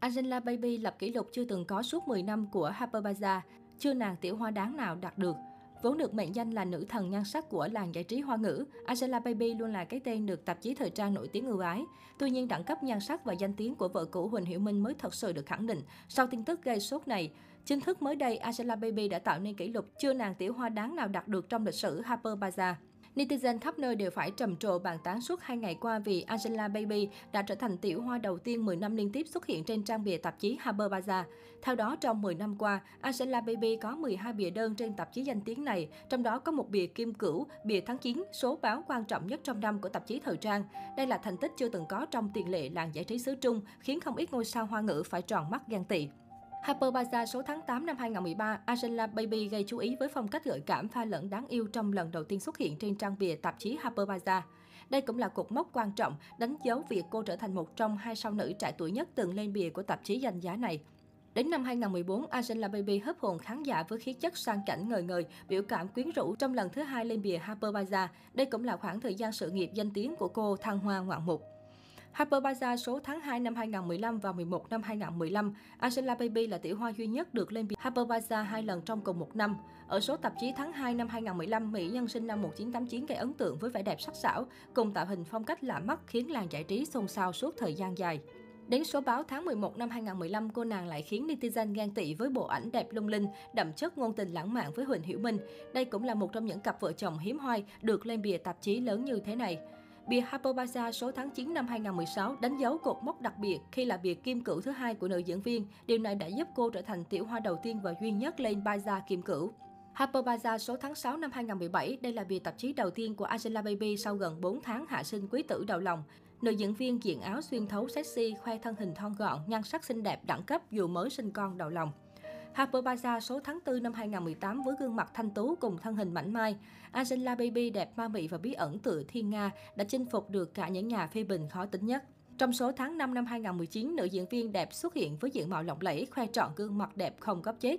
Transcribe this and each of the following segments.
Angela Baby lập kỷ lục chưa từng có suốt 10 năm của Harper Bazaar, chưa nàng tiểu hoa đáng nào đạt được. Vốn được mệnh danh là nữ thần nhan sắc của làng giải trí hoa ngữ, Angela Baby luôn là cái tên được tạp chí thời trang nổi tiếng ưu ái. Tuy nhiên, đẳng cấp nhan sắc và danh tiếng của vợ cũ Huỳnh Hiểu Minh mới thật sự được khẳng định sau tin tức gây sốt này. Chính thức mới đây, Angela Baby đã tạo nên kỷ lục chưa nàng tiểu hoa đáng nào đạt được trong lịch sử Harper Bazaar. Netizen khắp nơi đều phải trầm trồ bàn tán suốt hai ngày qua vì Angela Baby đã trở thành tiểu hoa đầu tiên 10 năm liên tiếp xuất hiện trên trang bìa tạp chí Harper Bazaar. Theo đó, trong 10 năm qua, Angela Baby có 12 bìa đơn trên tạp chí danh tiếng này, trong đó có một bìa kim cửu, bìa tháng 9, số báo quan trọng nhất trong năm của tạp chí thời trang. Đây là thành tích chưa từng có trong tiền lệ làng giải trí xứ Trung, khiến không ít ngôi sao hoa ngữ phải tròn mắt ghen tị. Harper Bazaar số tháng 8 năm 2013, Angela Baby gây chú ý với phong cách gợi cảm pha lẫn đáng yêu trong lần đầu tiên xuất hiện trên trang bìa tạp chí Harper Bazaar. Đây cũng là cột mốc quan trọng, đánh dấu việc cô trở thành một trong hai sao nữ trẻ tuổi nhất từng lên bìa của tạp chí danh giá này. Đến năm 2014, Angela Baby hấp hồn khán giả với khí chất sang chảnh ngời ngời, biểu cảm quyến rũ trong lần thứ hai lên bìa Harper Bazaar. Đây cũng là khoảng thời gian sự nghiệp danh tiếng của cô thăng hoa ngoạn mục. Harper Bazaar số tháng 2 năm 2015 và 11 năm 2015, Angela Baby là tiểu hoa duy nhất được lên Harper Bazaar hai lần trong cùng một năm. Ở số tạp chí tháng 2 năm 2015, Mỹ nhân sinh năm 1989 gây ấn tượng với vẻ đẹp sắc sảo, cùng tạo hình phong cách lạ mắt khiến làng giải trí xôn xao suốt thời gian dài. Đến số báo tháng 11 năm 2015, cô nàng lại khiến netizen ghen tị với bộ ảnh đẹp lung linh, đậm chất ngôn tình lãng mạn với Huỳnh Hiểu Minh. Đây cũng là một trong những cặp vợ chồng hiếm hoi được lên bìa tạp chí lớn như thế này. Bìa Harper Bazaar số tháng 9 năm 2016 đánh dấu cột mốc đặc biệt khi là bìa kim cửu thứ hai của nữ diễn viên. Điều này đã giúp cô trở thành tiểu hoa đầu tiên và duy nhất lên Bazaar kim cửu. Harper Bazaar số tháng 6 năm 2017, đây là bìa tạp chí đầu tiên của Angela Baby sau gần 4 tháng hạ sinh quý tử đầu lòng. Nữ diễn viên diện áo xuyên thấu sexy, khoe thân hình thon gọn, nhan sắc xinh đẹp đẳng cấp dù mới sinh con đầu lòng. Harper Bazaar số tháng 4 năm 2018 với gương mặt thanh tú cùng thân hình mảnh mai. Angela Baby đẹp ma mị và bí ẩn tự thiên Nga đã chinh phục được cả những nhà phê bình khó tính nhất. Trong số tháng 5 năm 2019, nữ diễn viên đẹp xuất hiện với diện mạo lộng lẫy, khoe trọn gương mặt đẹp không góc chết.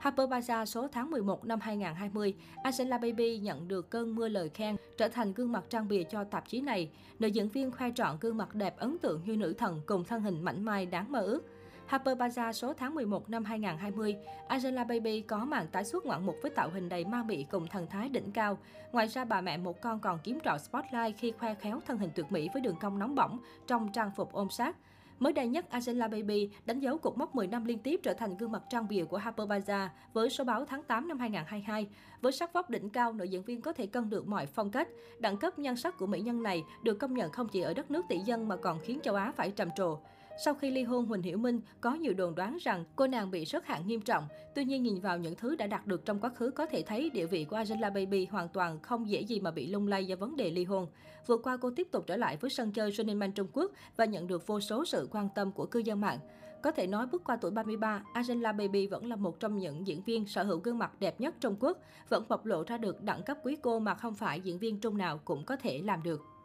Harper Bazaar số tháng 11 năm 2020, Angela Baby nhận được cơn mưa lời khen, trở thành gương mặt trang bìa cho tạp chí này. Nữ diễn viên khoe trọn gương mặt đẹp ấn tượng như nữ thần cùng thân hình mảnh mai đáng mơ ước. Harper Bazaar số tháng 11 năm 2020, Angela Baby có màn tái xuất ngoạn mục với tạo hình đầy ma mị cùng thần thái đỉnh cao. Ngoài ra, bà mẹ một con còn kiếm trọn spotlight khi khoe khéo thân hình tuyệt mỹ với đường cong nóng bỏng trong trang phục ôm sát. Mới đây nhất, Angela Baby đánh dấu cột mốc 10 năm liên tiếp trở thành gương mặt trang bìa của Harper Bazaar với số báo tháng 8 năm 2022. Với sắc vóc đỉnh cao, nữ diễn viên có thể cân được mọi phong cách. Đẳng cấp nhan sắc của mỹ nhân này được công nhận không chỉ ở đất nước tỷ dân mà còn khiến châu Á phải trầm trồ. Sau khi ly hôn, Huỳnh Hiểu Minh có nhiều đồn đoán rằng cô nàng bị rớt hạng nghiêm trọng. Tuy nhiên, nhìn vào những thứ đã đạt được trong quá khứ có thể thấy địa vị của Angela Baby hoàn toàn không dễ gì mà bị lung lay do vấn đề ly hôn. Vừa qua, cô tiếp tục trở lại với sân chơi Running Man Trung Quốc và nhận được vô số sự quan tâm của cư dân mạng. Có thể nói bước qua tuổi 33, Angela Baby vẫn là một trong những diễn viên sở hữu gương mặt đẹp nhất Trung Quốc, vẫn bộc lộ ra được đẳng cấp quý cô mà không phải diễn viên trung nào cũng có thể làm được.